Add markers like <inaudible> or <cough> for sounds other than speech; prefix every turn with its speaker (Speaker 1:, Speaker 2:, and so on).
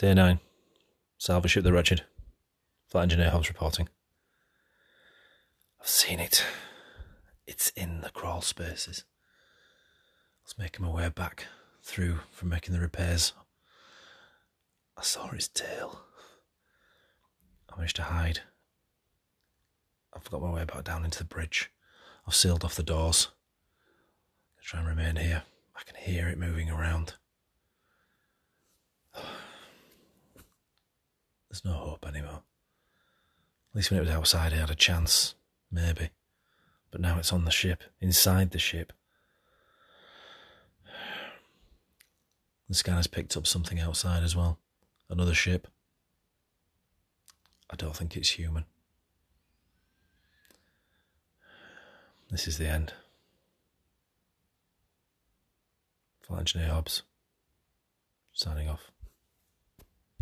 Speaker 1: Day 9. Salvage ship the wretched. Flight engineer Hobbs reporting. I've seen it. It's in the crawl spaces. I was making my way back through from making the repairs. I saw its tail. I managed to hide. I've got my way back down into the bridge. I've sealed off the doors. i try and remain here. I can hear it moving around. There's no hope anymore. At least when it was outside, I had a chance. Maybe. But now it's on the ship, inside the ship. <sighs> The scanner's picked up something outside as well. Another ship. I don't think it's human. This is the end. Flight Engineer Hobbs, signing off.